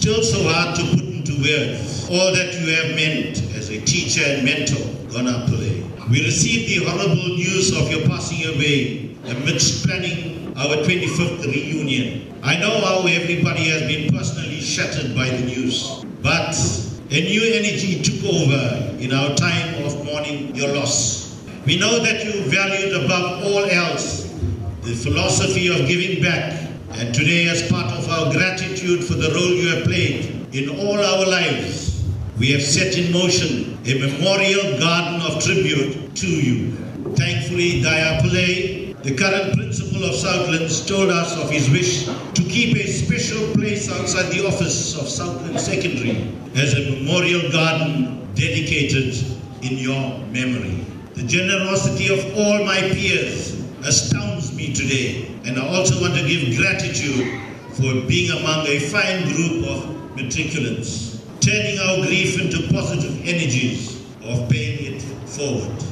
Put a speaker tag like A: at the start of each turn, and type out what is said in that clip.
A: still so hard to put into words all that you have meant as a teacher and mentor, Gona Pillay. We received the horrible news of your passing away amidst planning our 25th reunion. I know how everybody has been personally shattered by the news, but a new energy took over in our time of mourning your loss. We know that you valued above all else the philosophy of giving back, and today, as part of our gratitude for the role you have played in all our lives, we have set in motion a memorial garden of tribute to you. Thankfully, Daya the current principal of Southlands, told us of his wish to keep a special place outside the office of Southland Secondary as a memorial garden dedicated in your memory. The generosity of all my peers astounds me today, and I also want to give gratitude for being among a fine group of matriculants, turning our grief into positive energies of paying it forward.